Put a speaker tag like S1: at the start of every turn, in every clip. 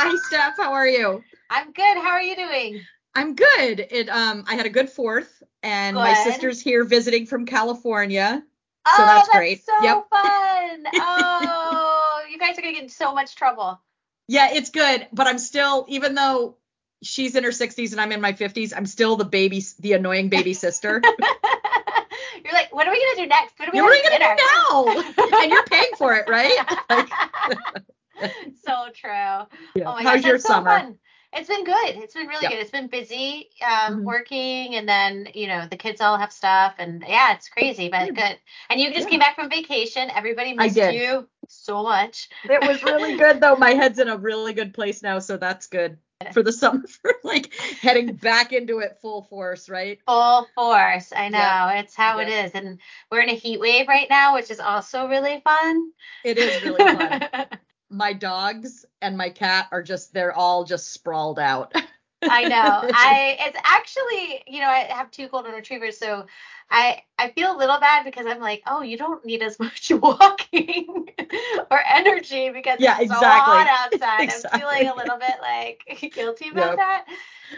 S1: Hi, Steph. How are you?
S2: I'm good. How are you doing?
S1: I'm good. It um I had a good fourth and my sister's here visiting from California.
S2: oh,
S1: So that's
S2: that's
S1: great.
S2: so
S1: Yep.
S2: fun. Oh, you guys are gonna get in so much trouble.
S1: Yeah, it's good, but I'm still even though she's in her 60s and I'm in my 50s, I'm still the baby the annoying baby sister.
S2: you're like, what are we gonna do next? What are we
S1: Yeah, what are
S2: having
S1: we gonna do now? and you're paying for it, right? Like,
S2: so true.
S1: yeah.
S2: Oh my
S1: How's
S2: gosh,
S1: your
S2: so
S1: summer?
S2: It's been good. It's been really
S1: Yeah.
S2: good. It's been busy, um,
S1: Mhm.
S2: working, and then you know the kids all have stuff, and yeah, it's crazy, but
S1: Good.
S2: And you just
S1: Yeah.
S2: came back from vacation. Everybody missed you so much.
S1: It was really good though. My head's in a really good place now, so that's good for the summer for like heading back into it full force, right?
S2: Full force. I know.
S1: Yeah.
S2: It's how it is. And we're in a heat wave right now, which is also really fun.
S1: It is really fun. My dogs and my cat are just they're all just sprawled out.
S2: I know. I it's actually, you know, I have two golden retrievers, so I I feel a little bad because I'm like, oh, you don't need as much walking or energy because
S1: Yeah,
S2: it's so
S1: exactly.
S2: hot outside.
S1: Exactly.
S2: I'm feeling a little bit like guilty about
S1: Yep.
S2: that.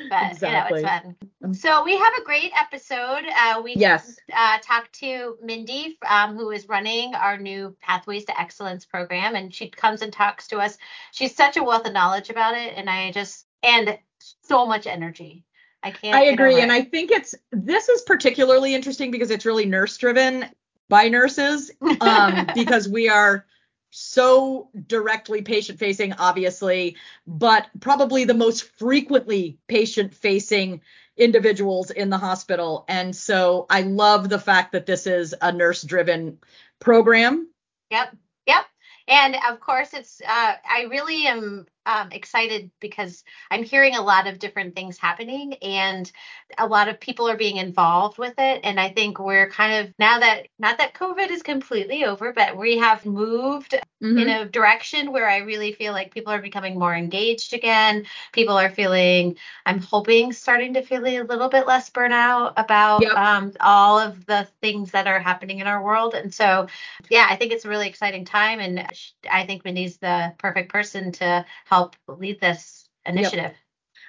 S2: But
S1: Exactly.
S2: you know, it's fun. So we have a great episode. Uh, we
S1: Yes.
S2: uh, talked to Mindy, um, who is running our new Pathways to Excellence program, and she comes and talks to us. She's such a wealth of knowledge about it, and I just and so much energy. I can't.
S1: I agree and. I think it's this is particularly interesting because it's really nurse driven by nurses um because we are so directly patient facing obviously but probably the most frequently patient facing individuals in the hospital and so I love the fact that this is a nurse driven program
S2: Yep. Yep. And of course, it's, uh, I really am um, excited because I'm hearing a lot of different things happening and a lot of people are being involved with it. And I think we're kind of, now that, not that COVID is completely over, but we have moved
S1: Mhm.
S2: in a direction where I really feel like people are becoming more engaged again. People are feeling, I'm hoping, starting to feel a little bit less burnout about
S1: Yep.
S2: um, all of the things that are happening in our world. And so, yeah, I think it's a really exciting time, and I think Mindy's the perfect person to help lead this initiative.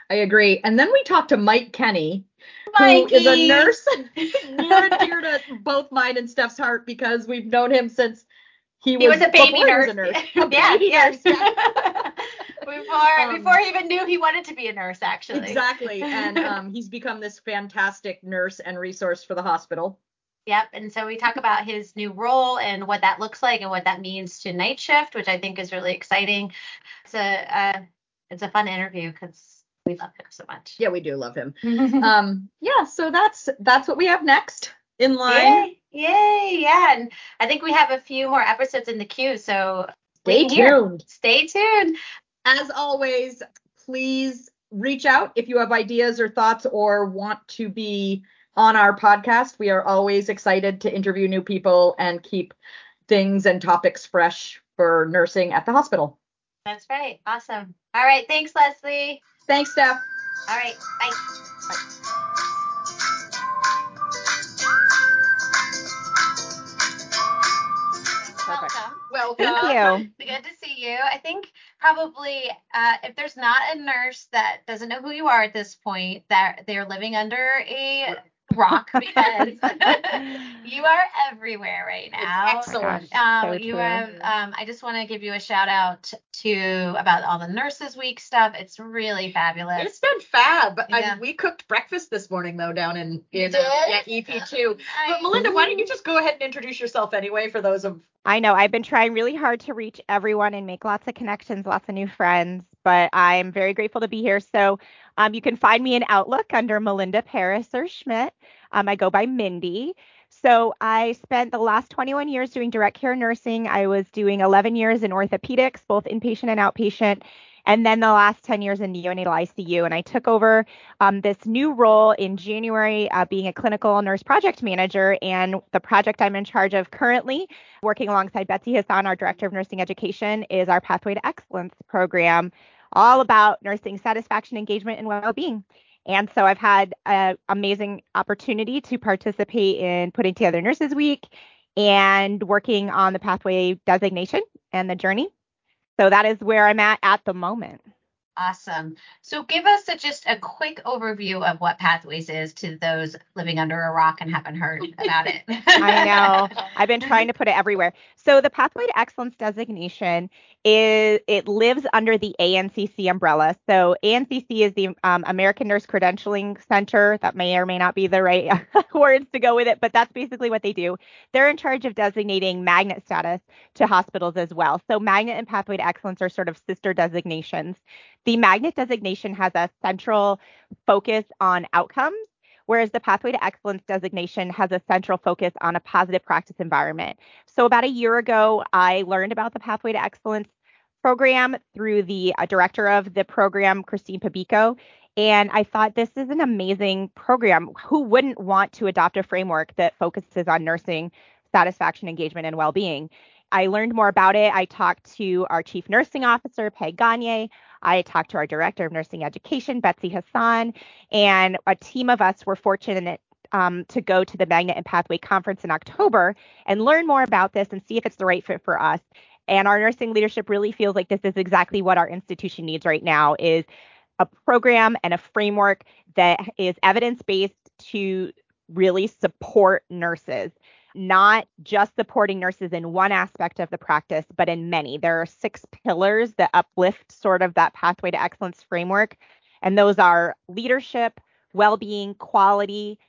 S1: I agree. And then we talked to Mike Kenney, who
S2: Mikey!
S1: is a nurse near and dear to both mine and Steph's heart because we've known him since he was,
S2: He was a baby nurse.
S1: A nurse. A
S2: yeah,
S1: baby
S2: yeah.
S1: nurse. yeah.
S2: before
S1: Um,
S2: before he even knew he wanted to be a nurse, actually.
S1: Exactly. And um, he's become this fantastic nurse and resource for the hospital.
S2: Yep. And so we talk about his new role and what that looks like and what that means to night shift, which I think is really exciting. It's a uh, it's a fun interview because we love him so much.
S1: Yeah, we do love him. Um, yeah, so that's that's what we have next in line.
S2: Yay, yay, yeah. And I think we have a few more episodes in the queue, so
S1: Stay tuned.
S2: Stay tuned.
S1: As always, please reach out if you have ideas or thoughts or want to be on our podcast. We are always excited to interview new people and keep things and topics fresh for nursing at the hospital.
S2: That's right. Awesome. All right. Thanks, Leslie.
S1: Thanks, Steph.
S2: All right. Bye. Welcome.
S1: Welcome.
S3: Thank you.
S2: Good to see you. I think probably uh, if there's not a nurse that doesn't know who you are at this point, that they're living under a rock because you are everywhere right now.
S1: excellent.
S2: Um,
S3: So
S2: you
S3: true.
S2: have. Um, I just want to give you a shout out to about all the Nurses Week stuff. It's really fabulous.
S1: It's been fab. I
S2: Yeah.
S1: we cooked breakfast this morning though down in, in uh, yeah, EP2. But Melinda, why don't you just go ahead and introduce yourself anyway for those of
S3: I know I've been trying really hard to reach everyone and make lots of connections, lots of new friends, but I'm very grateful to be here. So um, you can find me in Outlook under Melinda Pariser-Schmidt. Um, I go by Mindy. So I spent the last 21 years doing direct care nursing. I was doing 11 years in orthopedics, both inpatient and outpatient. And then the last 10 years in neonatal ICU. And I took over um, this new role in January, uh, being a clinical nurse project manager. And the project I'm in charge of currently working alongside Betsy Hassan, our Director of Nursing Education, is our Pathway to Excellence program, all about nursing satisfaction, engagement, and well being. And so I've had an amazing opportunity to participate in putting together Nurses Week and working on the pathway designation and the journey. So that is where I'm at at the moment.
S2: Awesome. So give us a, just a quick overview of what Pathways is to those living under a rock and haven't heard about it.
S3: I know. I've been trying to put it everywhere. So the Pathway to Excellence designation is it lives under the ANCC umbrella. So ANCC is the um, American Nurse Credentialing Center. That may or may not be the right words to go with it, but that's basically what they do. They're in charge of designating magnet status to hospitals as well. So magnet and Pathway to Excellence are sort of sister designations. The magnet designation has a central focus on outcomes, whereas the Pathway to Excellence designation has a central focus on a positive practice environment. So, about a year ago, I learned about the Pathway to Excellence program through the uh, director of the program, Christine Pabico. And I thought this is an amazing program. Who wouldn't want to adopt a framework that focuses on nursing satisfaction, engagement, and well being? I learned more about it. I talked to our chief nursing officer, Peg Gagne. I talked to our director of nursing education, Betsy Hassan, and a team of us were fortunate um, to go to the Magnet and Pathway conference in October and learn more about this and see if it's the right fit for us. And our nursing leadership really feels like this is exactly what our institution needs right now is a program and a framework that is evidence-based to really support nurses not just supporting nurses in one aspect of the practice, but in many. There are six pillars that uplift sort of that pathway to excellence framework. And those are leadership, well being, quality,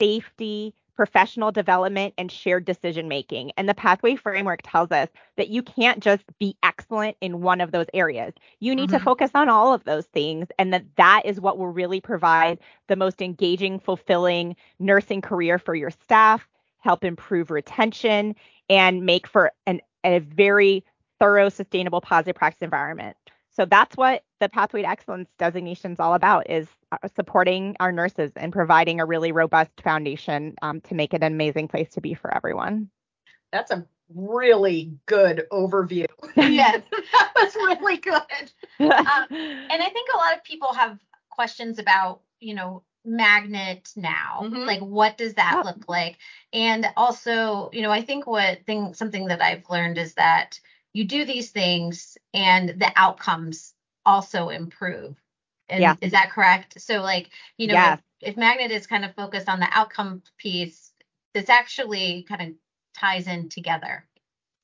S3: safety, professional development, and shared decision making. And the pathway framework tells us that you can't just be excellent in one of those areas. You need mm-hmm. to focus on all of those things, and that that is what will really provide the most engaging, fulfilling nursing career for your staff help improve retention, and make for an, a very thorough, sustainable, positive practice environment. So that's what the Pathway to Excellence designation is all about: is uh, supporting our nurses and providing a really robust foundation um, to make it an amazing place to be for everyone.
S1: That's a really good overview.
S2: yes, that was really good. Um, and I think a lot of people have questions about, you know, magnet now? Mm-hmm. like what does that look like? And also you know i think what thing something that i've learned is that you do these things and the outcomes also improve. And yeah. is that correct? So like you know yeah. if, if magnet is kind of focused on the outcome piece this actually kind of ties in together.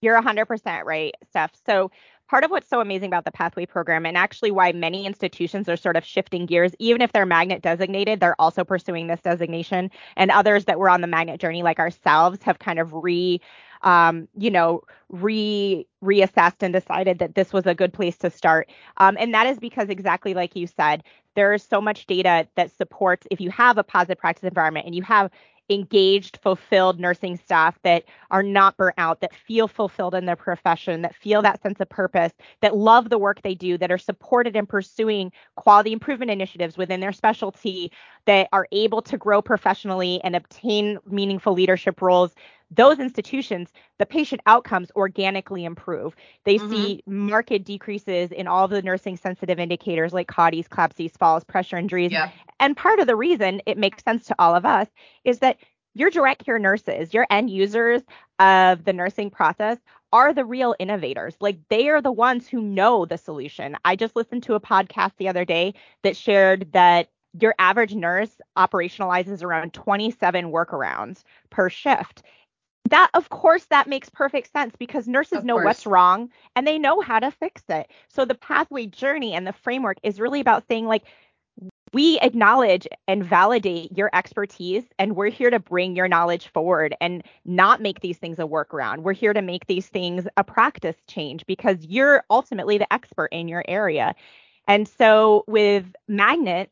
S3: You're 100% right steph. So part of what's so amazing about the pathway program and actually why many institutions are sort of shifting gears even if they're magnet designated they're also pursuing this designation. And others that were on the magnet journey like ourselves have kind of re um, you know re reassessed and decided that this was a good place to start. Um, and that is because exactly like you said there is so much data that supports if you have a positive practice environment and you have engaged, fulfilled nursing staff that are not burnt out, that feel fulfilled in their profession, that feel that sense of purpose, that love the work they do, that are supported in pursuing quality improvement initiatives within their specialty, that are able to grow professionally and obtain meaningful leadership roles those institutions, the patient outcomes organically improve. They mm-hmm. see marked decreases in all the nursing sensitive indicators like CAUTIs, CLABSIs, falls, pressure injuries. Yeah. And part of the reason it makes sense to all of us is that your direct care nurses, your end users of the nursing process are the real innovators. Like they are the ones who know the solution. I just listened to a podcast the other day that shared that your average nurse operationalizes around 27 workarounds per shift that of course that makes perfect sense because nurses of know course. what's wrong and they know how to fix it so the pathway journey and the framework is really about saying like we acknowledge and validate your expertise and we're here to bring your knowledge forward and not make these things a workaround we're here to make these things a practice change because you're ultimately the expert in your area and so with magnet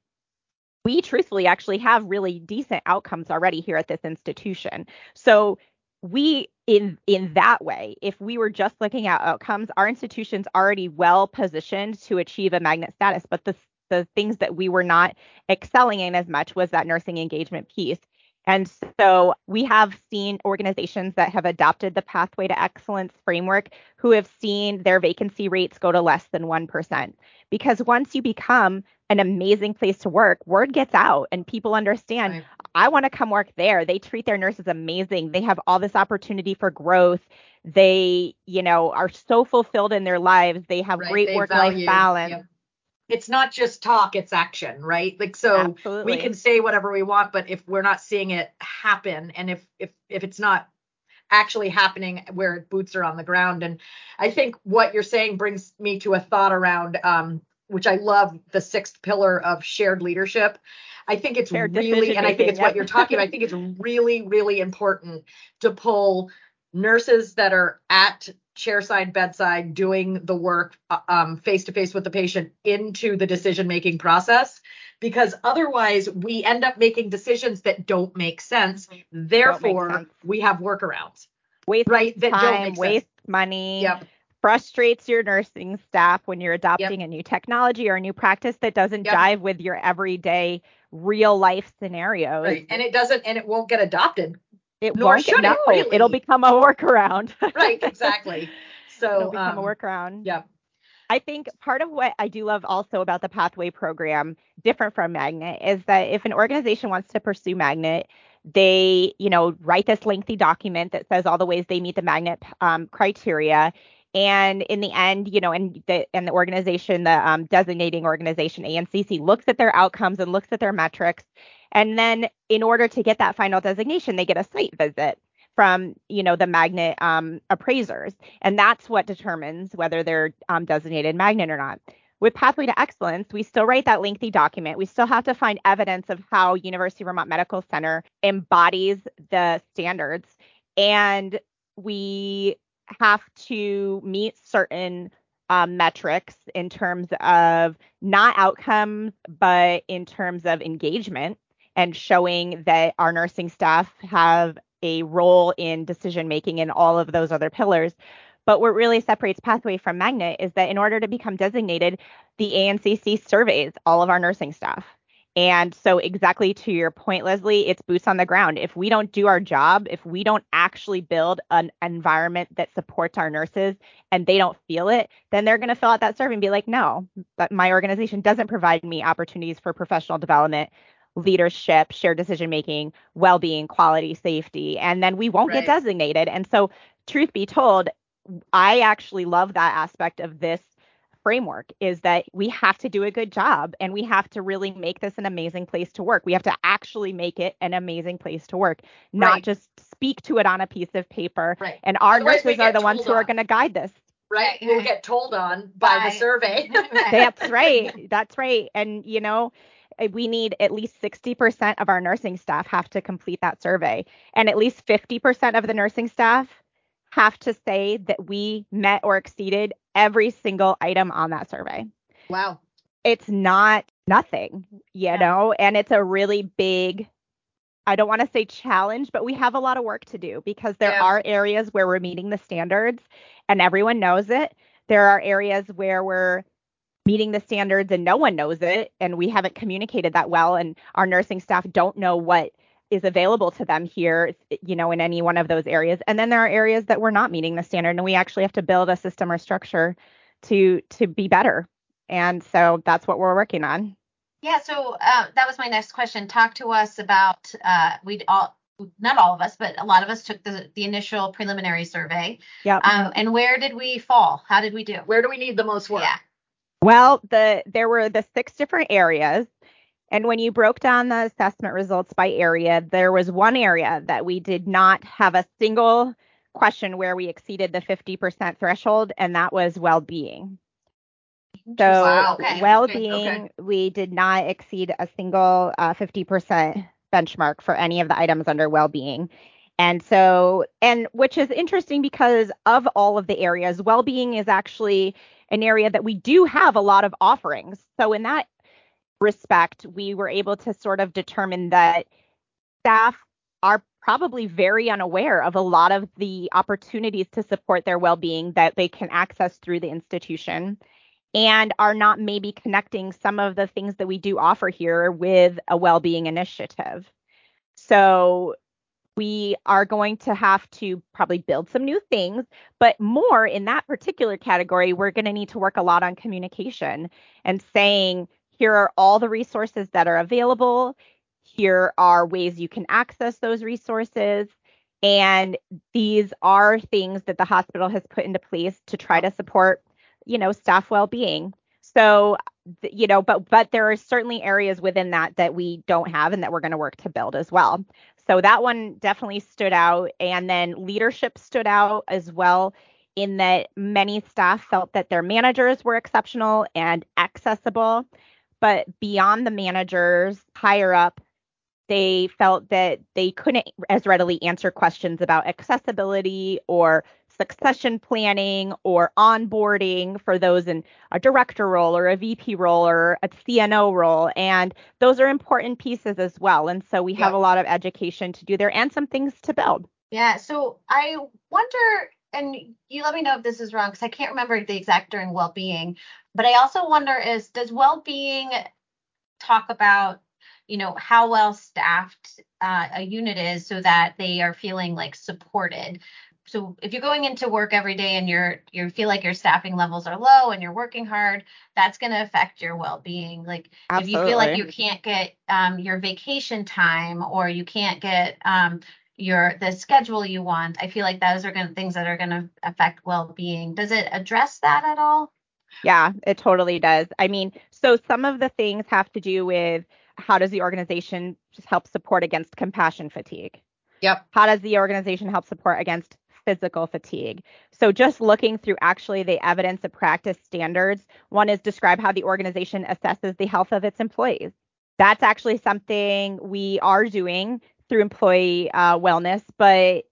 S3: we truthfully actually have really decent outcomes already here at this institution. So we in in that way if we were just looking at outcomes our institution's already well positioned to achieve a magnet status. But the the things that we were not excelling in as much was that nursing engagement piece and so we have seen organizations that have adopted the pathway to excellence framework who have seen their vacancy rates go to less than 1%. Because once you become an amazing place to work, word gets out and people understand, right. I want to come work there. They treat their nurses amazing. They have all this opportunity for growth. They, you know, are so fulfilled in their lives. They have right. great work life balance. Yep.
S1: It's not just talk, it's action, right? Like so
S3: Absolutely.
S1: we can say whatever we want, but if we're not seeing it happen and if if if it's not actually happening where boots are on the ground and I think what you're saying brings me to a thought around um which I love the sixth pillar of shared leadership. I think it's
S3: Shared
S1: really, and I think it's what you're talking about. I think it's really, really important to pull nurses that are at chairside, bedside, doing the work face to face with the patient into the decision making process. Because otherwise, we end up making decisions that don't make sense. Therefore,
S3: sense.
S1: we have workarounds.
S3: waste
S1: Right, that don't
S3: time,
S1: make sense.
S3: waste money.
S1: Yep.
S3: Frustrates your nursing staff when you're adopting a new technology or a new practice that doesn't
S1: Yep.
S3: jive with your everyday real life scenarios.
S1: Right. And it doesn't, and it won't get adopted.
S3: It
S1: Nor
S3: won't
S1: should it
S3: no,
S1: really.
S3: It'll become a workaround.
S1: Right. Exactly. So,
S3: It'll become
S1: um,
S3: a workaround.
S1: yeah.
S3: I think part of what I do love also about the Pathway program, different from Magnet, is that if an organization wants to pursue Magnet, they, you know, write this lengthy document that says all the ways they meet the Magnet um, criteria. And in the end, you know, and the and the organization, the um, designating organization ANCC looks at their outcomes and looks at their metrics, and then in order to get that final designation, they get a site visit from you know the magnet um, appraisers. And that's what determines whether they're um, designated magnet or not. With pathway to excellence we still write that lengthy document. We still have to find evidence of how university of vermont medical center embodies the standards. And we have to meet certain um, metrics in terms of not outcomes but in terms of engagement and showing that our nursing staff have a role in decision making in all of those other pillars. But what really separates Pathway from Magnet is that in order to become designated, the ANCC surveys all of our nursing staff. And so, exactly to your point, Leslie, it's boots on the ground. If we don't do our job, if we don't actually build an environment that supports our nurses and they don't feel it, then they're going to fill out that survey and be like, no, but my organization doesn't provide me opportunities for professional development leadership, shared decision making, well being, quality, safety, and then we won't
S1: Right.
S3: get designated. And so, truth be told, I actually love that aspect of this framework is that we have to do a good job and we have to really make this an amazing place to work. We have to actually make it an amazing place to work, not
S1: Right.
S3: just speak to it on a piece of paper.
S1: Right.
S3: And our
S1: Otherwise,
S3: nurses are the ones
S1: told
S3: who are going to guide this.
S1: Right. We'll get told on by
S2: By-
S1: the survey.
S3: That's right. That's right. And you know, Eh, we need at least 60% of our nursing staff have to complete that survey. And at least 50% of the nursing staff have to say that we met or exceeded every single item on that survey.
S1: wow.
S3: It's not nothing, you
S2: Yeah.
S3: know, and it's a really big I don't want to say challenge, but we have a lot of work to do because there
S1: Yeah.
S3: are areas where we're meeting the standards and everyone knows it. There are areas where we're meeting the standards and no one knows it and we haven't communicated that well and our nursing staff don't know what is available to them here you know in any one of those areas and then there are areas that we're not meeting the standard and we actually have to build a system or structure to to be better and so that's what we're working on
S2: Yeah, so uh, that was my next question. Talk to us about uh, we all, not all of us, but a lot of us took the the initial preliminary survey.
S3: Yeah.
S2: Um, and where did we fall? How did we do?
S1: Where do we need the most work?
S2: Yeah.
S3: Well, the there were the six different areas. And when you broke down the assessment results by area, there was one area that we did not have a single question where we exceeded the 50% threshold, and that was well-being. So
S1: Wow, okay, okay,
S3: well-being,
S1: okay.
S3: we did not exceed a single uh, 50% benchmark for any of the items under well-being. And so, and which is interesting because of all of the areas, well-being is actually an area that we do have a lot of offerings. So in that respect, we were able to sort of determine that staff are probably very unaware of a lot of the opportunities to support their well-being that they can access through the institution and are not maybe connecting some of the things that we do offer here with a well-being initiative. So we are going to have to probably build some new things, but more in that particular category, we're going to need to work a lot on communication and saying, here are all the resources that are available. Here are ways you can access those resources. And these are things that the hospital has put into place to try to support, you know, staff well-being. So you know, but but there are certainly areas within that that we don't have and that we're going to work to build as well. So that one definitely stood out. And then leadership stood out as well, in that many staff felt that their managers were exceptional and accessible. But beyond the managers, higher up, they felt that they couldn't as readily answer questions about accessibility or succession planning or onboarding for those in a director role or a VP role or a CNO role. And those are important pieces as well. And so we have a lot of education to do there and some things to build.
S2: Yeah. So I wonder, and you let me know if this is wrong because I can't remember the exact during well being, but I also wonder is does well being talk about you know how well staffed uh, a unit is so that they are feeling like supported. So if you're going into work every day and you're you feel like your staffing levels are low and you're working hard that's going to affect your well-being. Like Absolutely. if you feel like you can't get um, your vacation time or you can't get um, your the schedule you want i feel like those are going to things that are going to affect well-being. Does it address that at all?
S3: Yeah it totally does. I mean so some of the things have to do with how does the organization just help support against compassion fatigue
S1: Yep.
S3: How does the organization help support against physical fatigue. So, just looking through actually the evidence of practice standards, one is describe how the organization assesses the health of its employees. That's actually something we are doing through employee uh, wellness, but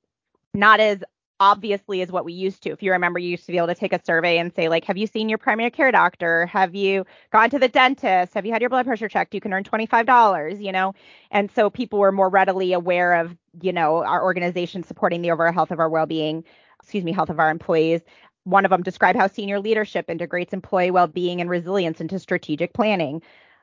S3: not as obviously is what we used to. If you remember, you used to be able to take a survey and say, like, have you seen your primary care doctor? Have you gone to the dentist? Have you had your blood pressure checked? You can earn $25, you know? And so people were more readily aware of, you know, our organization supporting the overall health of our well being, excuse me, health of our employees. One of them described how senior leadership integrates employee well being and resilience into strategic planning.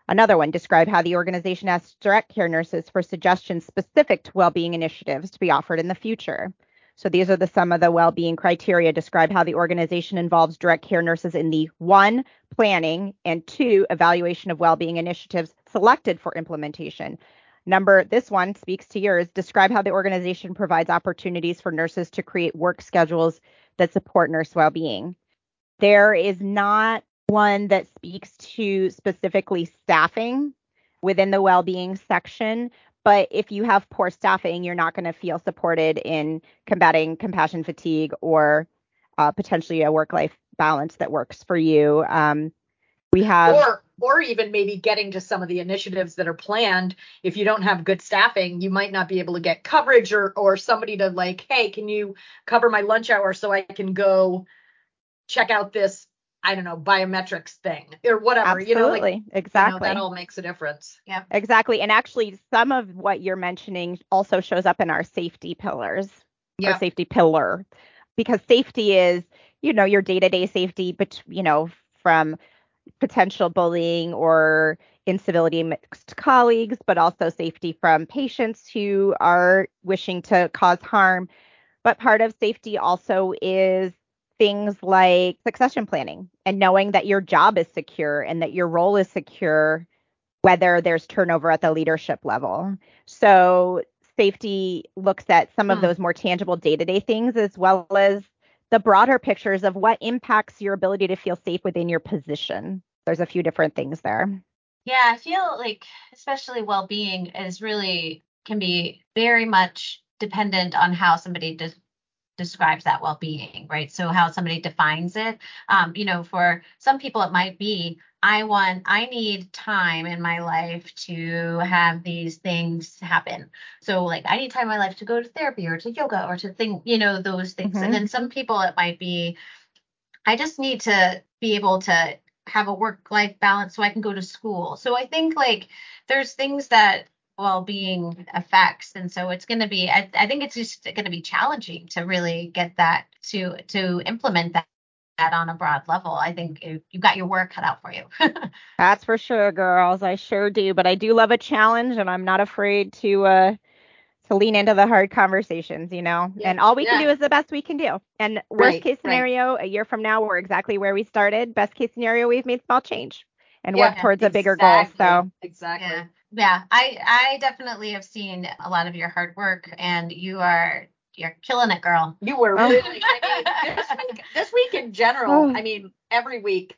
S3: Another one described how the organization asks direct care nurses for suggestions specific to well being initiatives to be offered in the future. So these are the some of the well-being criteria describe how the organization involves direct care nurses in the one planning and two evaluation of well-being initiatives selected for implementation. Number this one speaks to yours. Describe how the organization provides opportunities for nurses to create work schedules that support nurse well-being. There is not one that speaks to specifically staffing within the well-being section, but if you have poor staffing, you're not going to feel supported in combating compassion fatigue or uh, potentially a work life balance that works for you. Um, we have
S1: or or even maybe getting to some of the initiatives that are planned if you don't have good staffing you might not be able to get coverage or or somebody to like hey can you cover my lunch hour so i can go check out this I don't know, biometrics thing or whatever.
S3: Absolutely.
S1: You know, like
S3: exactly.
S1: You know, that all makes a difference.
S2: Yeah.
S3: Exactly. And actually some of what you're mentioning also shows up in our safety pillars. Yeah. Our safety pillar. Because safety is, you know, your day-to-day safety, but you know, from potential bullying or incivility amongst colleagues, but also safety from patients who are wishing to cause harm. But part of safety also is things like succession planning and knowing that your job is secure and that your role is secure, whether there's turnover at the leadership level. So, safety looks at some of hmm. those more tangible day to day things as well as the broader pictures of what impacts your ability to feel safe within your position. There's a few different things there.
S2: Yeah, I feel like especially well-being is really can be very much dependent on how somebody does describes that well-being right? So how somebody defines it um, you know for some people it might be i want i need time in my life to have these things happen. So like i need time in my life to go to therapy or to yoga or to think you know those things. Mm-hmm. and then some people it might be i just need to be able to have a work life balance so i can go to school. So i think like there's things that well-being effects. And so it's going to be I, I, think it's just going to be challenging to really get that to to implement that, that on a broad level. I think you've got your work cut out for you.
S3: That's for sure girls. I sure do. But i do love a challenge and i'm not afraid to uh to lean into the hard conversations you know? Yeah, and all we yeah. can do is the best we can do. And worst right, case scenario right. a year from now we're exactly where we started. Best case scenario we've made small change and yeah, work towards exactly. a bigger goal. So
S1: exactly
S2: yeah i i definitely have seen a lot of your hard work and you are you're killing it girl.
S1: You were oh. really i mean this week, this week in general oh. i mean every week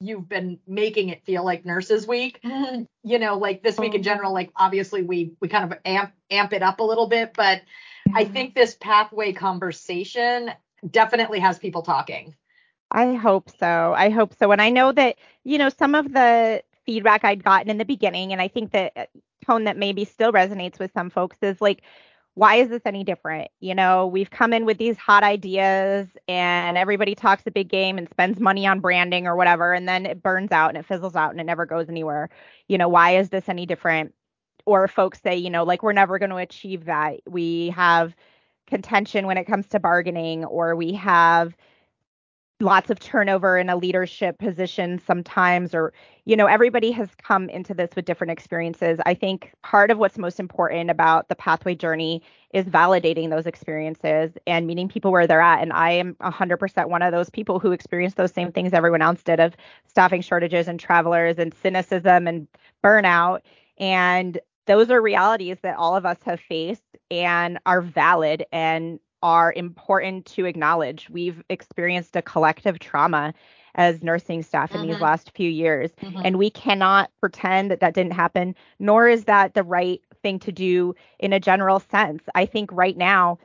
S1: you've been making it feel like nurses week. Mm-hmm. You know like this week in mm-hmm. general like obviously we we kind of amp amp it up a little bit but i mm-hmm. think this pathway conversation definitely has people talking.
S3: I hope so. I hope so. And I know that, you know, some of the feedback I'd gotten in the beginning, and I think that uh, tone that maybe still resonates with some folks is like, why is this any different? You know, we've come in with these hot ideas and everybody talks a big game and spends money on branding or whatever, and then it burns out and it fizzles out and it never goes anywhere. You know, why is this any different? Or folks say, you know, like we're never going to achieve that. We have contention when it comes to bargaining, or we have lots of turnover in a leadership position sometimes or you know everybody has come into this with different experiences. I think part of what's most important about the pathway journey is validating those experiences and meeting people where they're at. And i am 100% one of those people who experienced those same things everyone else did of staffing shortages and travelers and cynicism and burnout. And those are realities that all of us have faced and are valid and are important to acknowledge. We've experienced a collective trauma as nursing staff in mm-hmm. these last few years, mm-hmm. and we cannot pretend that that didn't happen, nor is that the right thing to do in a general sense. I think right now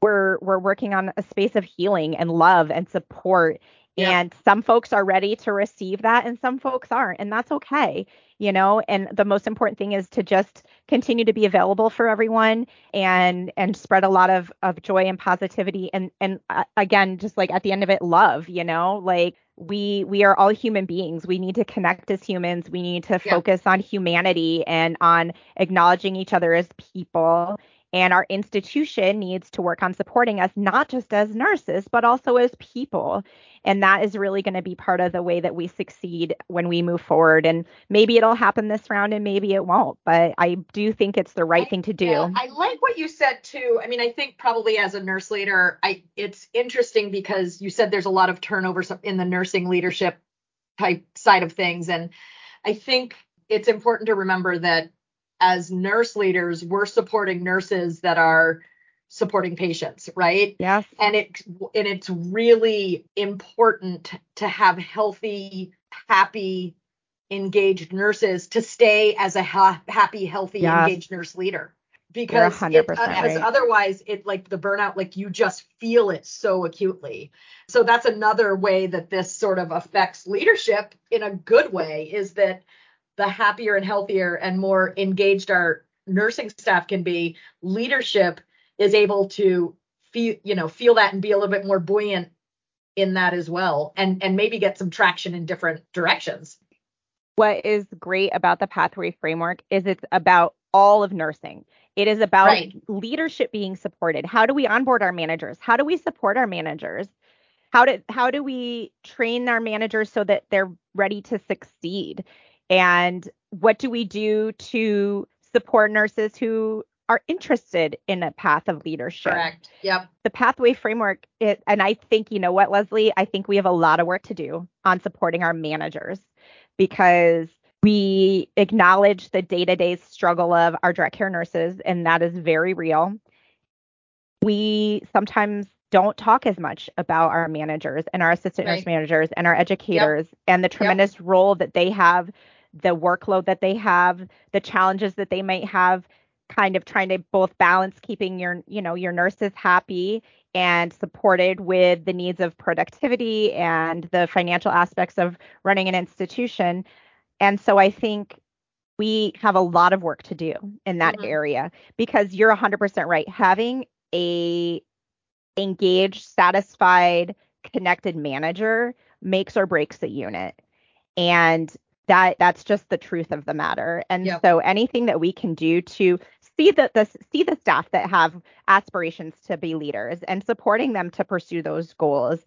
S3: we're we're working on a space of healing and love and support Yep. And some folks are ready to receive that and some folks aren't. And that's okay, you know. And the most important thing is to just continue to be available for everyone and and spread a lot of of joy and positivity and and uh, again just like at the end of it love, you know, like we we are all human beings. We need to connect as humans. We need to yep. focus on humanity and on acknowledging each other as people and our institution needs to work on supporting us, not just as nurses, but also as people. And that is really going to be part of the way that we succeed when we move forward. And maybe it'll happen this round and maybe it won't, but I do think it's the right
S1: I,
S3: thing to do.
S1: Yeah, I like what you said too. I mean, I think probably as a nurse leader, I it's interesting because you said there's a lot of turnover in the nursing leadership type side of things. And I think it's important to remember that as nurse leaders, we're supporting nurses that are supporting patients, right?
S3: Yes.
S1: And it and it's really important to have healthy, happy, engaged nurses to stay as a ha- happy, healthy, yes. engaged nurse leader. Because it, uh, right. otherwise it like the burnout, like you just feel it so acutely. So that's another way that this sort of affects leadership in a good way is that the happier and healthier and more engaged our nursing staff can be, leadership is able to feel, you know, feel that and be a little bit more buoyant in that as well and and maybe get some traction in different directions.
S3: What is great about the pathway framework is it's about all of nursing. It is about right. leadership being supported. How do we onboard our managers? How do we support our managers? How do how do we train our managers so that they're ready to succeed? And what do we do to support nurses who are interested in a path of leadership?
S1: Correct. Yep.
S3: The pathway framework, it, and I think, you know what, Leslie, I think we have a lot of work to do on supporting our managers because we acknowledge the day to day struggle of our direct care nurses, and that is very real. We sometimes don't talk as much about our managers and our assistant right. nurse managers and our educators yep. and the tremendous yep. role that they have the workload that they have, the challenges that they might have, kind of trying to both balance keeping your, you know, your nurses happy and supported with the needs of productivity and the financial aspects of running an institution. And so I think we have a lot of work to do in that mm-hmm. area because you're 100% right. Having a engaged, satisfied, connected manager makes or breaks a unit. And that that's just the truth of the matter. And yep. so anything that we can do to see that the see the staff that have aspirations to be leaders and supporting them to pursue those goals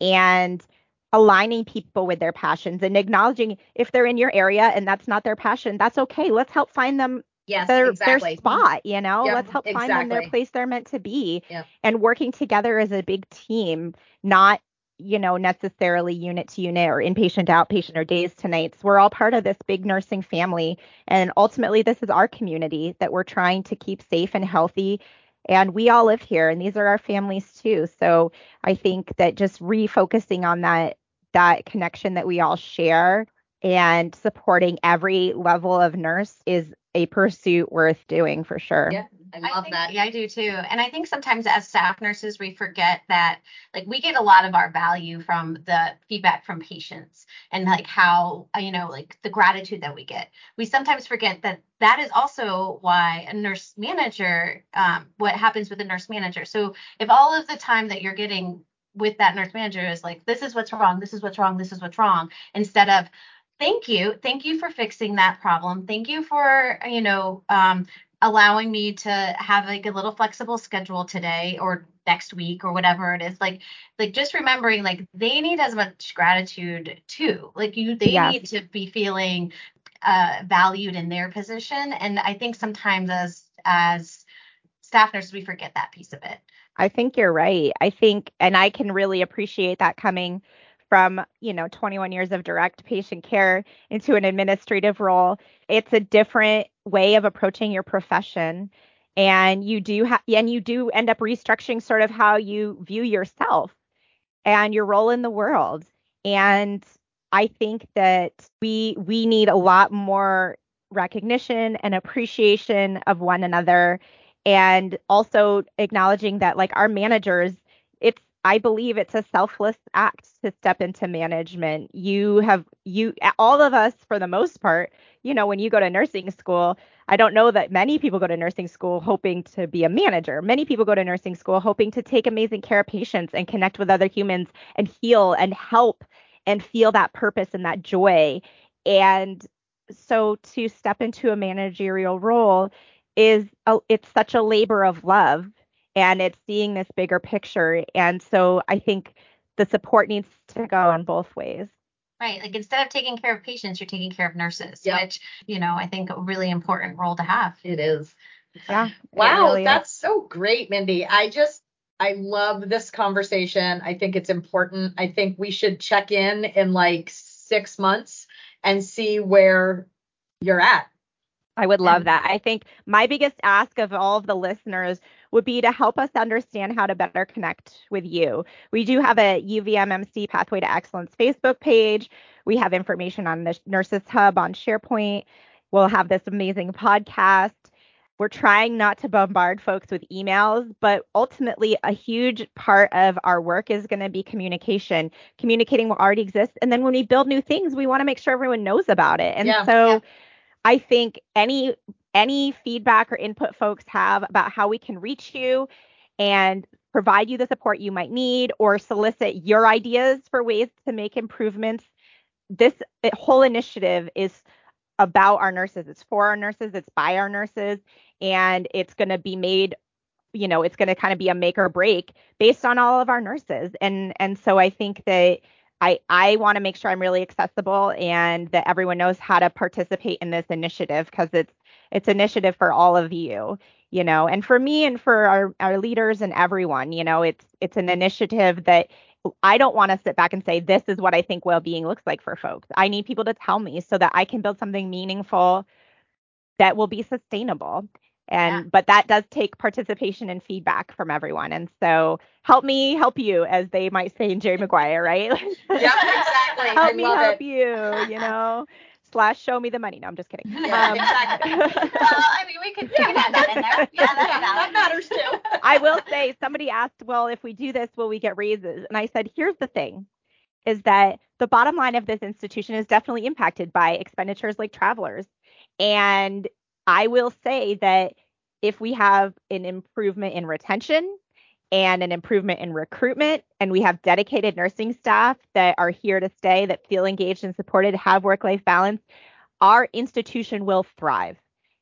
S3: and aligning people with their passions and acknowledging if they're in your area and that's not their passion, that's okay. Let's help find them
S1: yes,
S3: their,
S1: exactly.
S3: their spot, you know, yep, let's help exactly. find them their place they're meant to be yep. and working together as a big team, not you know, necessarily unit to unit or inpatient to outpatient or days to nights. We're all part of this big nursing family. And ultimately, this is our community that we're trying to keep safe and healthy. And we all live here, and these are our families too. So I think that just refocusing on that that connection that we all share and supporting every level of nurse is a pursuit worth doing for sure.
S4: Yeah, I love
S2: think,
S4: that.
S2: Yeah, I do too. And I think sometimes as staff nurses, we forget that like we get a lot of our value from the feedback from patients and like how, you know, like the gratitude that we get. We sometimes forget that that is also why a nurse manager, um, what happens with a nurse manager. So if all of the time that you're getting with that nurse manager is like, this is what's wrong, this is what's wrong, this is what's wrong, instead of, thank you. Thank you for fixing that problem. Thank you for you know um, allowing me to have like a little flexible schedule today or next week or whatever it is. Like like just remembering like they need as much gratitude too. Like you they need to be feeling uh valued in their position. And i think sometimes as as staff nurses we forget that piece of it.
S3: I think you're right. I think, and I can really appreciate that coming from, you know, 21 years of direct patient care into an administrative role. It's a different way of approaching your profession. And you do have, and you do end up restructuring sort of how you view yourself and your role in the world. And I think that we we need a lot more recognition and appreciation of one another and also acknowledging that like our managers it's i believe it's a selfless act to step into management. You have you all of us for the most part you know when you go to nursing school i don't know that many people go to nursing school hoping to be a manager. Many people go to nursing school hoping to take amazing care of patients and connect with other humans and heal and help and feel that purpose and that joy. And so to step into a managerial role is a, it's such a labor of love and it's seeing this bigger picture and so i think the support needs to go in both ways
S2: right like instead of taking care of patients you're taking care of nurses
S4: Yep.
S2: which you know i think a really important role to have
S4: It is.
S3: yeah
S4: Wow,
S3: really is.
S4: that's so great, Mindy. I just I love this conversation. I think it's important. I think we should check in in like 6 months and see where you're at.
S3: I would love
S4: And-
S3: that. I think my biggest ask of all of the listeners would be to help us understand how to better connect with you. We do have a UVMMC Pathway to Excellence Facebook page. We have information on the Nurses Hub on SharePoint. We'll have this amazing podcast. We're trying not to bombard folks with emails, but ultimately, a huge part of our work is going to be communication, communicating what already exists. And then when we build new things, we want to make sure everyone knows about it. And
S4: Yeah,
S3: so,
S4: yeah.
S3: I think any any feedback or input folks have about how we can reach you and provide you the support you might need or solicit your ideas for ways to make improvements. This uh, whole initiative is about our nurses. It's for our nurses, it's by our nurses, and it's going to be made you know, it's going to kind of be a make or break based on all of our nurses. And and so I think that I I want to make sure I'm really accessible and that everyone knows how to participate in this initiative because it's it's an initiative for all of you, you know, and for me and for our our leaders and everyone, you know, it's it's an initiative that I don't want to sit back and say this is what I think well-being looks like for folks. I need people to tell me so that I can build something meaningful that will be sustainable. And
S2: Yeah.
S3: but that does take participation and feedback from everyone. And so help me help you, as they might say in Jerry Maguire, right?
S4: yeah exactly.
S3: help
S4: I
S3: me help
S4: it.
S3: you, you know. Slash show me the money. No, I'm just kidding.
S4: Yeah,
S3: Um,
S4: exactly.
S2: well, I mean, we could, we could that in there. Yeah, that,
S4: that matters too.
S3: I will say somebody asked, well, if we do this, will we get raises? And I said, here's the thing is that the bottom line of this institution is definitely impacted by expenditures like travelers. And I will say that if we have an improvement in retention and an improvement in recruitment, and we have dedicated nursing staff that are here to stay, that feel engaged and supported, have work life balance, our institution will thrive.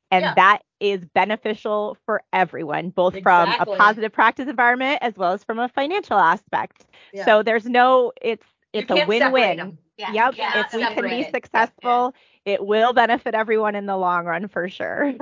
S3: And
S4: Yeah.
S3: that is beneficial for everyone, both from a positive practice environment as well as from a financial aspect.
S4: Yeah.
S3: So there's no, it's it's a win-win.
S2: Yeah.
S3: Yep. if we can be
S4: it.
S3: successful, it will benefit everyone in the long run for sure.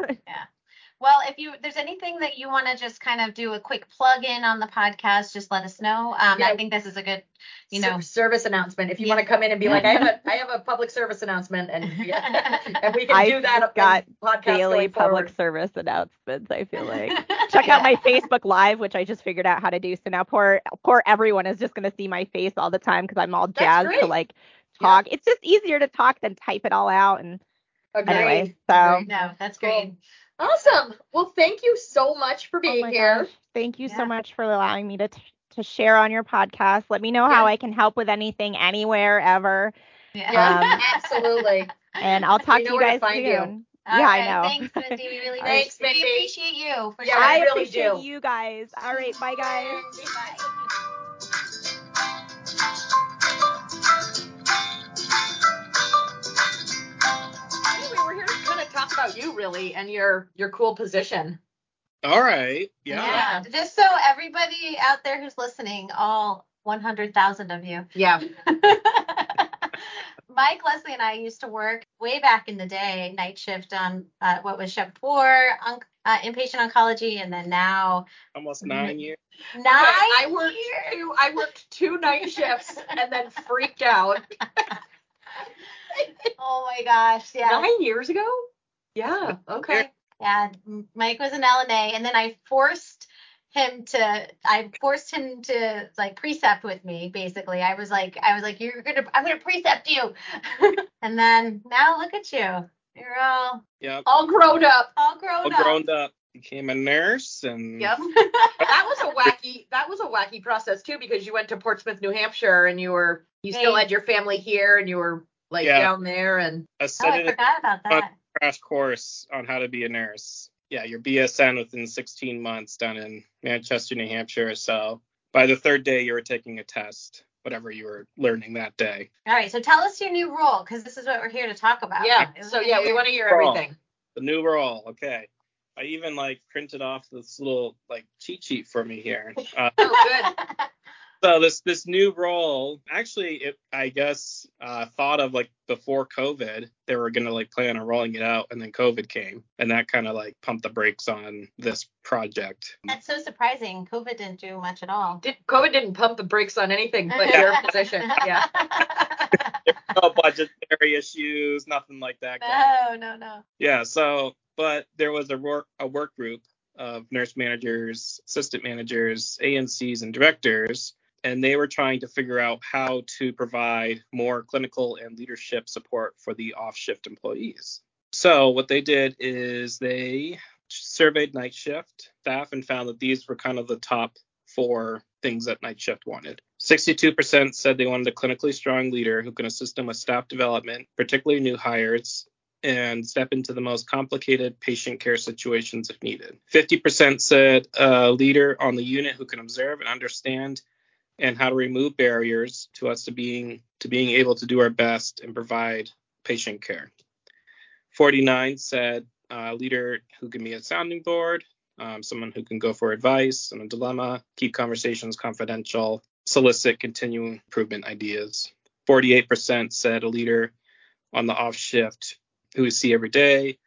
S2: Well, if you there's anything that you want to just kind of do a quick plug in on the podcast, just let us know. Um,
S4: Yeah.
S2: I think this is a good, you
S4: Ser-
S2: know,
S4: service announcement. If you
S2: Yeah.
S4: want to come in and be like, I have a I have a public service announcement, and yeah, and we can
S3: I've
S4: do that.
S3: got
S4: in podcast
S3: Daily public service announcements, I feel like. check out my Facebook Live, which I just figured out how to do. So now poor poor everyone is just gonna see my face all the time because I'm all
S4: That's
S3: jazzed to like talk. It's just easier to talk than type it all out. And
S4: Agreed.
S3: anyway, so
S4: Agreed.
S2: No, that's
S4: Cool.
S2: great.
S4: Awesome. Well, thank you so much for
S3: oh
S4: being
S3: my
S4: here.
S3: gosh, thank you
S2: Yeah.
S3: so much for allowing me to t- to share on your podcast. Let me know
S4: Yeah.
S3: how I can help with anything, anywhere, ever.
S2: Yeah.
S4: Yeah,
S3: Um,
S4: absolutely.
S3: And I'll talk
S4: We know
S3: to you
S4: where to
S3: guys
S4: find you.
S3: soon.
S2: All
S3: yeah,
S2: right,
S3: I know.
S2: Thanks, Mindy. We really
S4: Thanks,
S2: appreciate, we appreciate you for
S4: Yeah,
S2: sharing.
S3: I
S4: we really
S3: appreciate
S4: do.
S3: you guys. All right, bye guys.
S2: Bye.
S4: Talk about you really and your your cool position.
S5: All right. Yeah.
S2: Yeah. Just so everybody out there who's listening, all 100,000 of you.
S4: Yeah.
S2: Mike, Leslie, and I used to work way back in the day, night shift on uh, what was shift four, on, uh, inpatient oncology, and then now
S5: Almost nine years.
S2: nine
S4: I worked
S2: years.
S4: two I worked two night shifts and then freaked out.
S2: Oh my gosh, yeah.
S4: Nine years ago? Yeah. Okay.
S2: Yeah, Mike was an LNA, and then I forced him to. I forced him to like precept with me. Basically, I was like, I was like, you're gonna, I'm gonna precept you. and then now look at you. You're all
S5: Yep.
S4: All grown up.
S2: all grown
S5: All
S2: up.
S5: grown up. Became a nurse and
S4: Yep. that was a wacky that was a wacky process too because you went to Portsmouth, New Hampshire and you were you still had your family here and you were like
S5: Yeah.
S4: down there and
S5: I
S2: oh, I
S5: studied
S2: forgot about that.
S5: Crash course on how to be a nurse. Yeah, your BSN within 16 months down in Manchester, New Hampshire. So by the third day, you were taking a test, whatever you were learning that day.
S2: All right, so tell us your new role because this is what we're here to talk about.
S4: yeah. So yeah, we want to hear
S5: Cool.
S4: everything.
S5: The new role. Okay. I even like printed off this little like cheat sheet for me here. Uh,
S4: Oh good.
S5: So this this new role, actually, it I guess uh, thought of like before COVID, they were gonna like plan on rolling it out, and then COVID came, and that kind of like pumped the brakes on this project.
S2: That's so surprising. COVID didn't do much at all.
S4: Did COVID didn't pump the brakes on anything but your position. Yeah.
S5: No budgetary issues, nothing like that. going
S2: no, no, no.
S5: Yeah. So, but there was a work a work group of nurse managers, assistant managers, ANCs, and directors, and they were trying to figure out how to provide more clinical and leadership support for the off shift employees. So, what they did is they surveyed night shift staff and found that these were kind of the top four things that night shift wanted. 62% said they wanted a clinically strong leader who can assist them with staff development, particularly new hires, and step into the most complicated patient care situations if needed. 50% said a leader on the unit who can observe and understand and how to remove barriers to us to being to being able to do our best and provide patient care. 49 said a leader who can be a sounding board, um, someone who can go for advice and a dilemma, keep conversations confidential, solicit continuing improvement ideas. 48% said a leader on the off shift who we see every day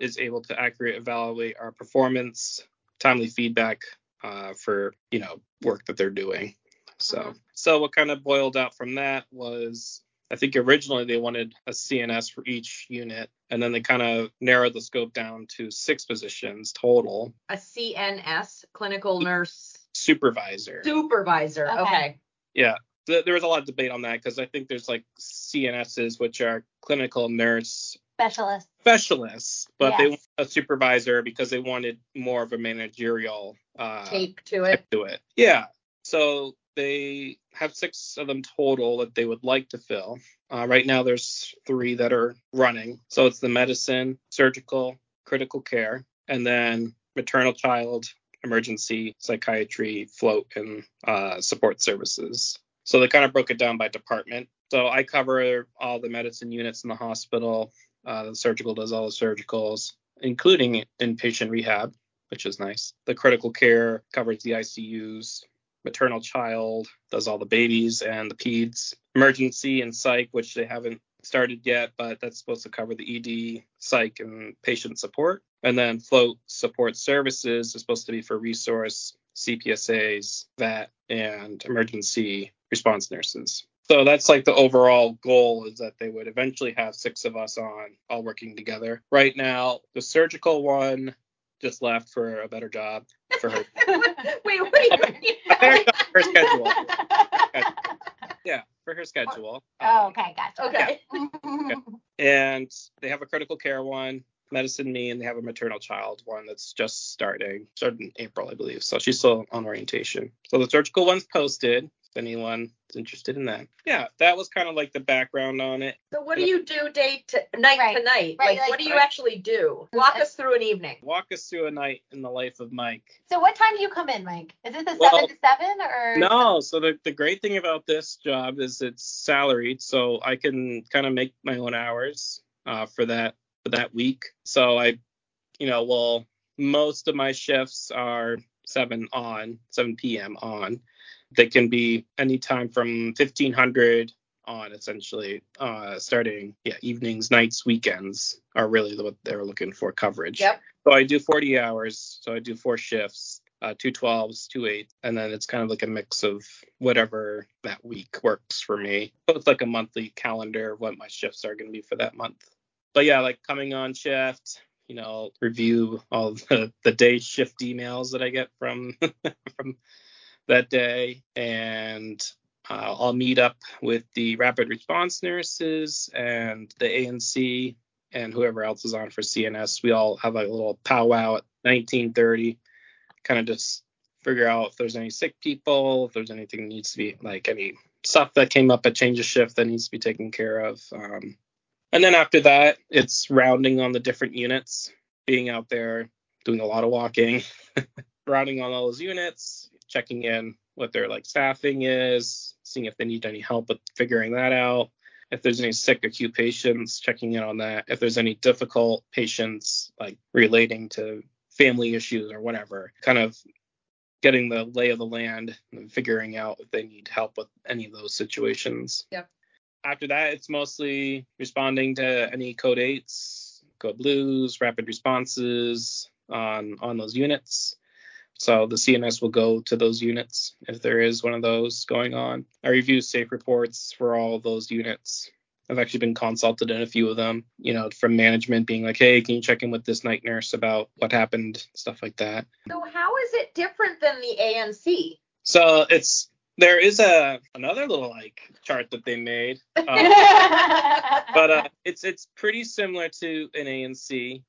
S5: is able to accurately evaluate our performance, timely feedback uh, for you know work that they're doing. So
S2: Mhm.
S5: so what kind of boiled out from that was I think originally they wanted a CNS for each unit, and then they kind of narrowed the scope down to six positions total.
S4: A CNS, clinical nurse
S5: Supervisor.
S4: supervisor.
S2: Okay.
S4: Okay.
S5: Yeah, there was a lot of debate on that because I think there's like CNSs, which are clinical nurse
S2: Specialist.
S5: specialists, but they
S2: Yes.
S5: want a supervisor because they wanted more of a managerial uh,
S4: Tape to it.
S5: type to it. Yeah. So they have six of them total that they would like to fill. Uh, right now, there's three that are running. So it's the medicine, surgical, critical care, and then maternal child, emergency, psychiatry, float, and uh, support services. So they kind of broke it down by department. So I cover all the medicine units in the hospital. Uh, the surgical does all the surgicals, including inpatient rehab, which is nice. The critical care covers the ICUs. Maternal child does all the babies and the peds. Emergency and psych, which they haven't started yet, but that's supposed to cover the ED, psych, and patient support. And then float support services is supposed to be for resource, CPSAs, VAT, and emergency response nurses. So that's like the overall goal is that they would eventually have six of us on all working together. Right now, the surgical one just left for a better job. for her.
S4: Wait, what do you mean?
S5: Her, her schedule. Yeah, for her schedule.
S2: Oh,
S5: Um,
S2: okay, gotcha.
S4: Okay.
S5: And they have a critical care one, medicine me, and they have a maternal child one that's just starting. Started in April, I believe. So she's still on orientation. So the surgical one's posted. If anyone interested in that. Yeah, that was kind of like the background on it.
S4: So what do you do day to night
S2: Right.
S4: to night?
S2: Right,
S4: Like,
S2: like-
S4: what do you
S5: Right.
S4: actually do? Walk us through an evening.
S5: Walk us through a night in the life of Mike.
S2: So what time do you come in, Mike? Is it the
S5: Well,
S2: seven to seven or
S5: No, so the, the great thing about this job is it's salaried, so I can kind of make my own hours uh, for that for that week. So I, you know, well, most of my shifts are seven on, 7 p.m. on. They can be anytime from 1500 on, essentially, uh, starting yeah evenings, nights, weekends are really what they're looking for coverage.
S4: Yep.
S5: So I do 40 hours. So I do four shifts, uh, two 12s, two 8s, and then it's kind of like a mix of whatever that week works for me. So it's like a monthly calendar of what my shifts are going to be for that month. But yeah, like coming on shift, you know, review all the, the day shift emails that I get from from that day, and uh, I'll meet up with the rapid response nurses and the ANC and whoever else is on for CNS. We all have like a little powwow at 1930, kind of just figure out if there's any sick people, if there's anything that needs to be like any stuff that came up at change of shift that needs to be taken care of. Um, and then after that, it's rounding on the different units, being out there, doing a lot of walking, rounding on all those units, checking in what their like staffing is, seeing if they need any help with figuring that out. If there's any sick acute patients, checking in on that. If there's any difficult patients like relating to family issues or whatever, kind of getting the lay of the land and figuring out if they need help with any of those situations.
S4: Yep.
S5: After that, it's mostly responding to any code eights, code blues, rapid responses on on those units. So the CNS will go to those units if there is one of those going on. I review safe reports for all those units. I've actually been consulted in a few of them, you know, from management being like, hey, can you check in with this night nurse about what happened, stuff like that.
S4: So how is it different than the ANC?
S5: So it's there is a another little like chart that they made, uh, but uh, it's it's pretty similar to an ANC.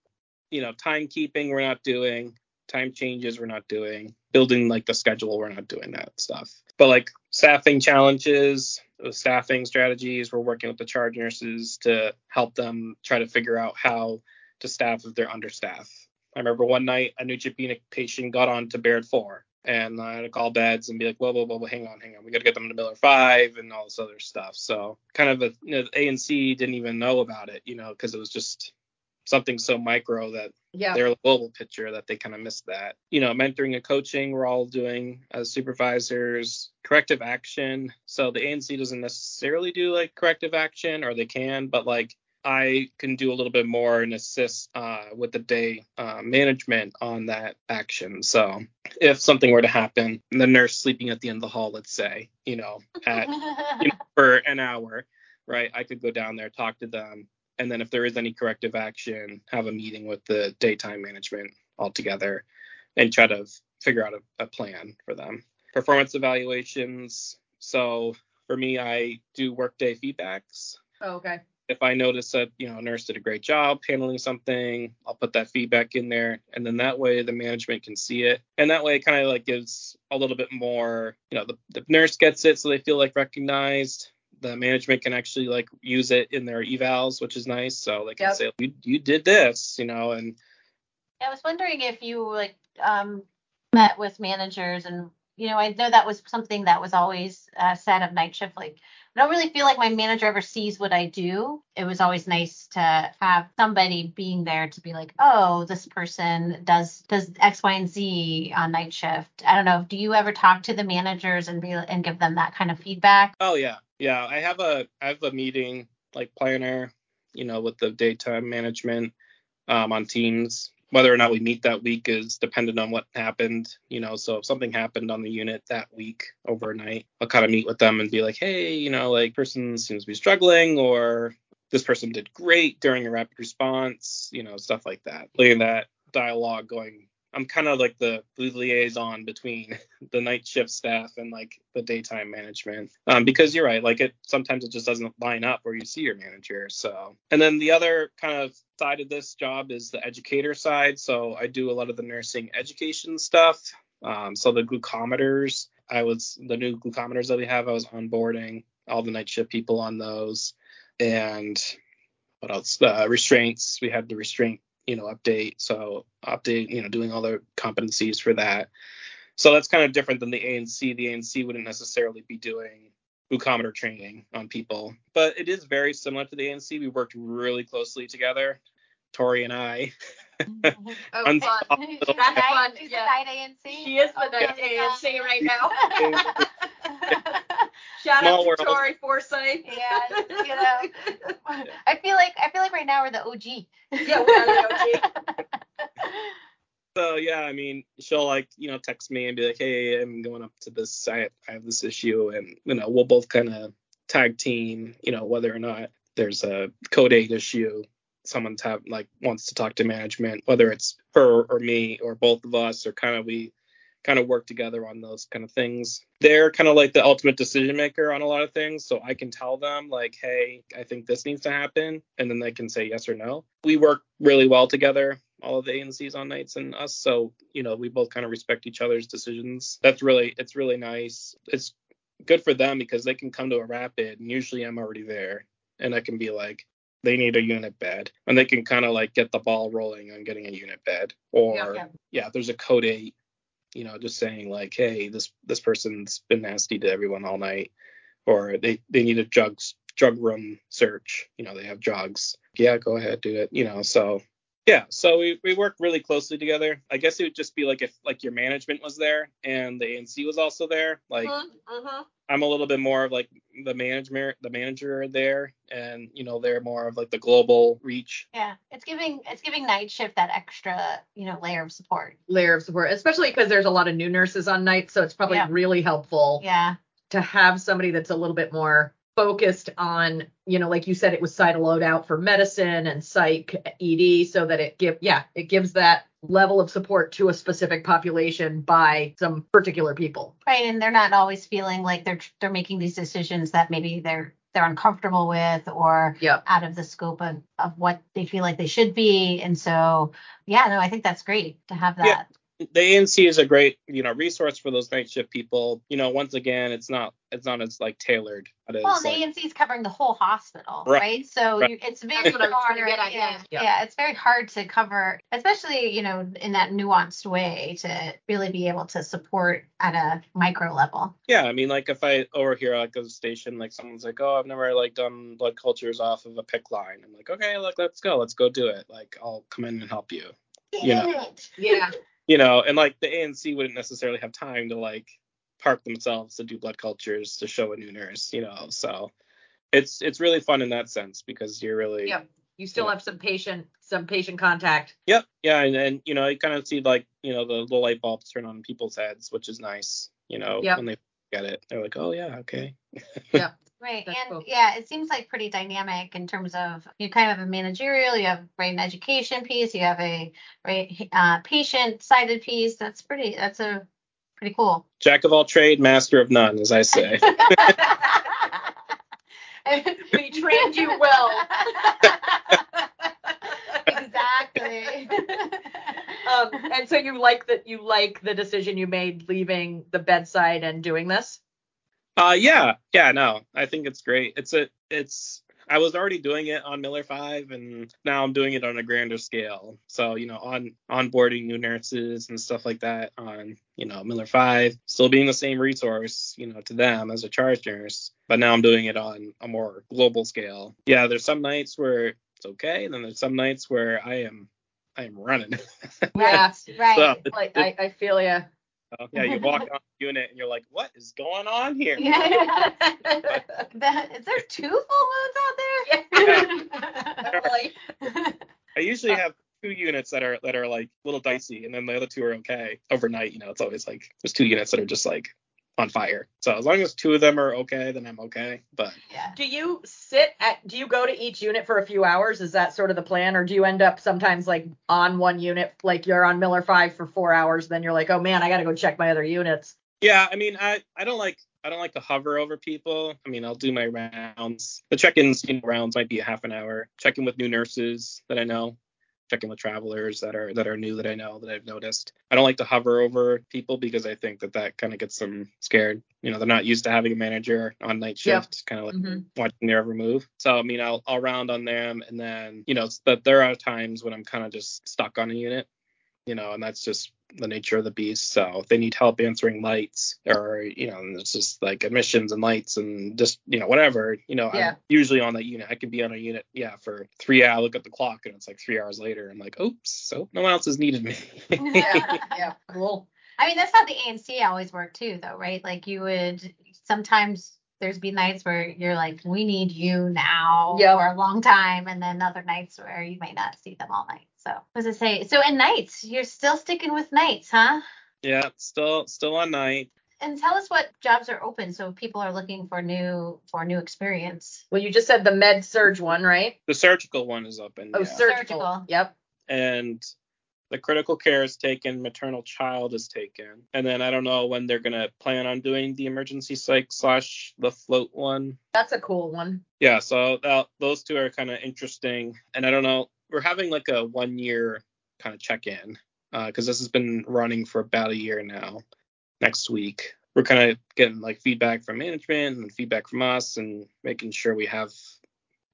S5: You know, timekeeping we're not doing, time changes we're not doing, building like the schedule we're not doing that stuff. But like staffing challenges, staffing strategies, we're working with the charge nurses to help them try to figure out how to staff if they're understaffed. I remember one night a new neutropenic patient got on to Baird 4 and I had to call beds and be like, whoa, whoa, whoa, whoa, hang on, hang on. We got to get them to Miller 5 and all this other stuff. So kind of a, you know, the ANC didn't even know about it, you know, because it was just something so micro that
S4: Yeah.
S5: they're a global picture that they kind of miss that. You know, mentoring and coaching, we're all doing as supervisors. Corrective action. So the ANC doesn't necessarily do like corrective action, or they can, but like I can do a little bit more and assist uh, with the day uh, management on that action. So if something were to happen, the nurse sleeping at the end of the hall, let's say, you know, at you know, for an hour, right? I could go down there, talk to them, and then if there is any corrective action, have a meeting with the daytime management all together and try to figure out a, a plan for them. Performance evaluations. So for me, I do workday feedbacks.
S4: Oh, okay.
S5: If I notice that you know a nurse did a great job handling something, I'll put that feedback in there, and then that way the management can see it, and that way it kind of like gives a little bit more. You know, the, the nurse gets it, so they feel like recognized the management can actually like use it in their evals, which is nice. So they can
S4: Yep.
S5: say, you, you did this, you know, and
S2: I was wondering if you like um met with managers and you know I know that was something that was always uh, said of night shift like I don't really feel like my manager ever sees what I do. It was always nice to have somebody being there to be like, oh, this person does does X, Y, and Z on night shift. I don't know. Do you ever talk to the managers and be and give them that kind of feedback?
S5: oh yeah, yeah. I have a I have a meeting like planner, you know, with the daytime management um, on Teams. Whether or not we meet that week is dependent on what happened, you know. So if something happened on the unit that week overnight, I'll kind of meet with them and be like, hey, you know, like person seems to be struggling, or this person did great during a rapid response, you know, stuff like that. Letting that dialogue going I'm kind of like the, the liaison between the night shift staff and like the daytime management. Um, because you're right, like it sometimes it just doesn't line up where you see your manager. So, and then the other kind of side of this job is the educator side. So I do a lot of the nursing education stuff. Um, so the glucometers, I was the new glucometers that we have, I was onboarding all the night shift people on those, and what else? Uh, restraints. We had the restraint you know update so update you know doing all the competencies for that so that's kind of different than the anc the anc wouldn't necessarily be doing glucometer training on people but it is very similar to the anc we worked really closely together tori and i
S4: Oh, fun. That's fun,
S2: She's
S4: yeah.
S2: the night ANC.
S4: She is the
S2: Oh,
S4: night
S2: yeah.
S4: ANC right now. Shout
S5: Small
S4: out
S5: world.
S4: to Tori Forsyth.
S2: Yeah, you know. I feel like I feel like right now we're the OG.
S4: Yeah, we are the OG.
S5: so yeah i mean she'll like you know text me and be like hey i'm going up to this i, I have this issue and you know we'll both kind of tag team you know whether or not there's a code 8 issue someone's have like wants to talk to management whether it's her or me or both of us or kind of we kind of work together on those kind of things they're kind of like the ultimate decision maker on a lot of things so i can tell them like hey i think this needs to happen and then they can say yes or no we work really well together all of the ANCs on nights and us. So, you know, we both kind of respect each other's decisions. That's really, it's really nice. It's good for them because they can come to a rapid and usually I'm already there and I can be like, they need a unit bed and they can kind of like get the ball rolling on getting a unit bed or
S4: Yeah,
S5: yeah,
S4: yeah.
S5: there's a code eight, you know, just saying like, hey, this this person's been nasty to everyone all night, or they they need a drugs drug room search, you know, they have drugs. Yeah, go ahead, do it, you know. So yeah, so we, we work really closely together. I guess it would just be like if like your management was there and the ANC was also there. Like
S4: Mm-hmm.
S5: I'm a little bit more of like the management, the manager there, and you know they're more of like the global reach.
S2: Yeah, it's giving it's giving night shift that extra you know layer of support.
S4: Layer of support, especially because there's a lot of new nurses on night, so it's probably
S2: Yeah.
S4: really helpful
S2: Yeah,
S4: to have somebody that's a little bit more focused on, you know, like you said, it was side loadout for medicine and psych ED, so that it give, yeah, it gives that level of support to a specific population by some particular people.
S2: right. And they're not always feeling like they're they're making these decisions that maybe they're they're uncomfortable with or
S4: Yep.
S2: out of the scope of, of what they feel like they should be. And so yeah, no, I think that's great to have that.
S5: Yeah. The ANC is a great you know resource for those night shift people. You know, once again, it's not it's not as like tailored. It is,
S2: Well, the
S5: like-
S2: ANC is covering the whole hospital,
S5: Right.
S2: right? So
S5: Right.
S2: You, it's very
S4: That's what I was trying to
S2: hard.
S4: get
S2: yeah,
S4: yeah. Yeah.
S2: yeah, it's very hard to cover, especially you know in that nuanced way to really be able to support at a micro level.
S5: Yeah, I mean, like if I overhear like a station, like someone's like, "Oh, I've never like done blood cultures off of a PICC line." I'm like, "Okay, look, let's go, let's go do it." Like I'll come in and help you, You know.
S4: Yeah.
S5: You know. And like the ANC wouldn't necessarily have time to like park themselves to do blood cultures to show a new nurse, you know. So it's it's really fun in that sense because you're really
S4: Yep. You still
S5: Yeah.
S4: have some patient, some patient contact.
S5: Yep. Yeah, and and you know, you kind of see like you know the little light bulbs turn on in people's heads, which is nice. You know,
S4: Yep.
S5: when they get it, they're like, "Oh yeah, okay."
S2: Right.
S4: That's
S2: and
S4: cool.
S2: yeah, it seems like pretty dynamic in terms of you kind of have a managerial, you have right an education piece, you have a right uh, patient sided piece. That's pretty. That's a pretty cool.
S5: Jack of all trade, master of none, as I say.
S4: We trained you well.
S2: exactly.
S4: Um, and so you like that you like the decision you made leaving the bedside and doing this?
S5: Uh, yeah, yeah, no, I think it's great. It's a, it's. I was already doing it on Miller Five, and now I'm doing it on a grander scale. So you know, on onboarding new nurses and stuff like that on you know Miller Five, still being the same resource, you know, to them as a charge nurse, but now I'm doing it on a more global scale. Yeah, there's some nights where it's okay, and then there's some nights where I am, I am running.
S4: Yeah.
S2: right.
S5: So,
S4: Like I, I feel you.
S5: So, yeah, you walk on the unit and you're like, what is going on here?
S2: Yeah. That- is there two full moons out there?
S5: I usually have two units that are that are like a little dicey, and then the other two are okay. Overnight, you know, it's always like there's two units that are just like on fire. So as long as two of them are okay, then I'm okay. But
S2: yeah.
S4: Do you sit at do you go to each unit for a few hours? Is that sort of the plan? Or do you end up sometimes like on one unit, like you're on Miller five for four hours, then you're like, oh man, I gotta go check my other units.
S5: yeah, I mean, I I don't like I don't like to hover over people. I mean, I'll do my rounds. The check-ins you know, rounds might be a half an hour. Check in with new nurses that I know. Check in with travelers that are that are new that I know that I've noticed. I don't like to hover over people because I think that that kind of gets them scared. You know, they're not used to having a manager on night shift, kind of like
S4: Mhm.
S5: watching their every move. So I mean, I'll I'll round on them, and then you know, but there are times when I'm kind of just stuck on a unit, you know, and that's just the nature of the beast. So if they need help answering lights, or you know, and it's just like admissions and lights and just you know whatever, you know,
S4: Yeah.
S5: I'm usually on that unit. I could be on a unit, yeah, for three hours. Look at the clock, and it's like three hours later. I'm like, oops, so no one else has needed me.
S4: Yeah, yeah, cool.
S2: I mean, that's how the ANC always worked too, though, right? Like you would sometimes there's be nights where you're like, we need you now
S4: Yep.
S2: for a long time, and then other nights where you might not see them all night. So, what does it say? So, in nights, you're still sticking with nights, huh?
S5: yeah, still still on night.
S2: And tell us what jobs are open, so people are looking for new for new experience.
S4: Well, you just said the med surg one, right?
S5: The surgical one is open.
S4: Oh,
S5: yeah.
S4: surgical.
S2: Surgical.
S4: Yep.
S5: and the critical care is taken, maternal child is taken, and then I don't know when they're gonna plan on doing the emergency psych slash the float one.
S4: That's a cool one.
S5: Yeah, so that, those two are kind of interesting, and I don't know. We're having like a one year kind of check in because uh, this has been running for about a year now. Next week, we're kind of getting like feedback from management and feedback from us, and making sure we have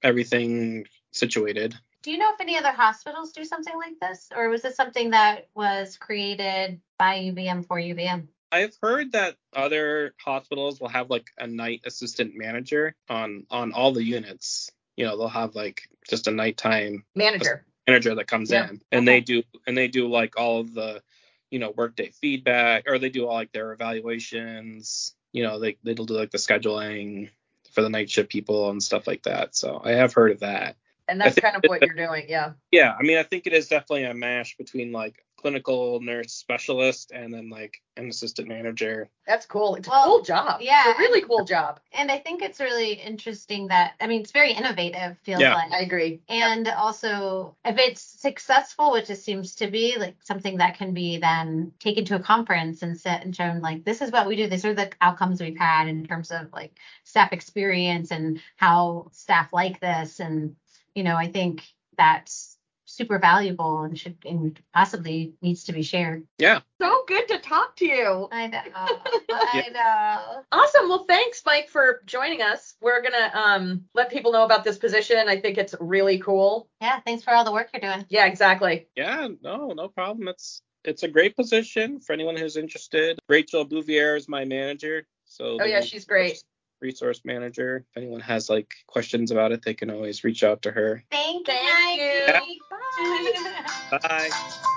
S5: everything situated.
S2: Do you know if any other hospitals do something like this, or was this something that was created by UVM for UVM?
S5: I've heard that other hospitals will have like a night assistant manager on on all the units. You know, they'll have like just a nighttime
S4: Manager.
S5: manager that comes
S4: Yeah.
S5: in and they do and they do like all of the you know workday feedback or they do all like their evaluations. You know, they they'll do like the scheduling for the night shift people and stuff like that. So I have heard of that.
S4: And that's kind of what you're doing. Yeah.
S5: Yeah, I mean, I think it is definitely a mash between like clinical nurse specialist and then like an assistant manager.
S4: That's cool. It's a cool job.
S2: yeah.
S4: It's a really cool job.
S2: And I think it's really interesting that I mean it's very innovative, feels
S5: Yeah.
S2: like.
S4: I agree.
S2: And also, if it's successful, which it seems to be, like something that can be then taken to a conference and set and shown, like this is what we do. These are the outcomes we've had in terms of like staff experience and how staff like this. And you know, I think that's super valuable and should and possibly needs to be shared.
S5: Yeah.
S4: So good to talk to you.
S2: I know. I know.
S4: Awesome. Well, thanks, Mike, for joining us. We're gonna um let people know about this position. I think it's really cool.
S2: Yeah. Thanks for all the work you're doing.
S4: Yeah, exactly.
S5: Yeah, no, no problem. It's it's a great position for anyone who's interested. Rachel Bouvier is my manager. So
S4: Oh yeah, she's great.
S5: resource manager. If anyone has like questions about it, they can always reach out to her.
S2: Thank you.
S4: Thank
S2: Maggie.
S4: you. Bye.
S5: Bye.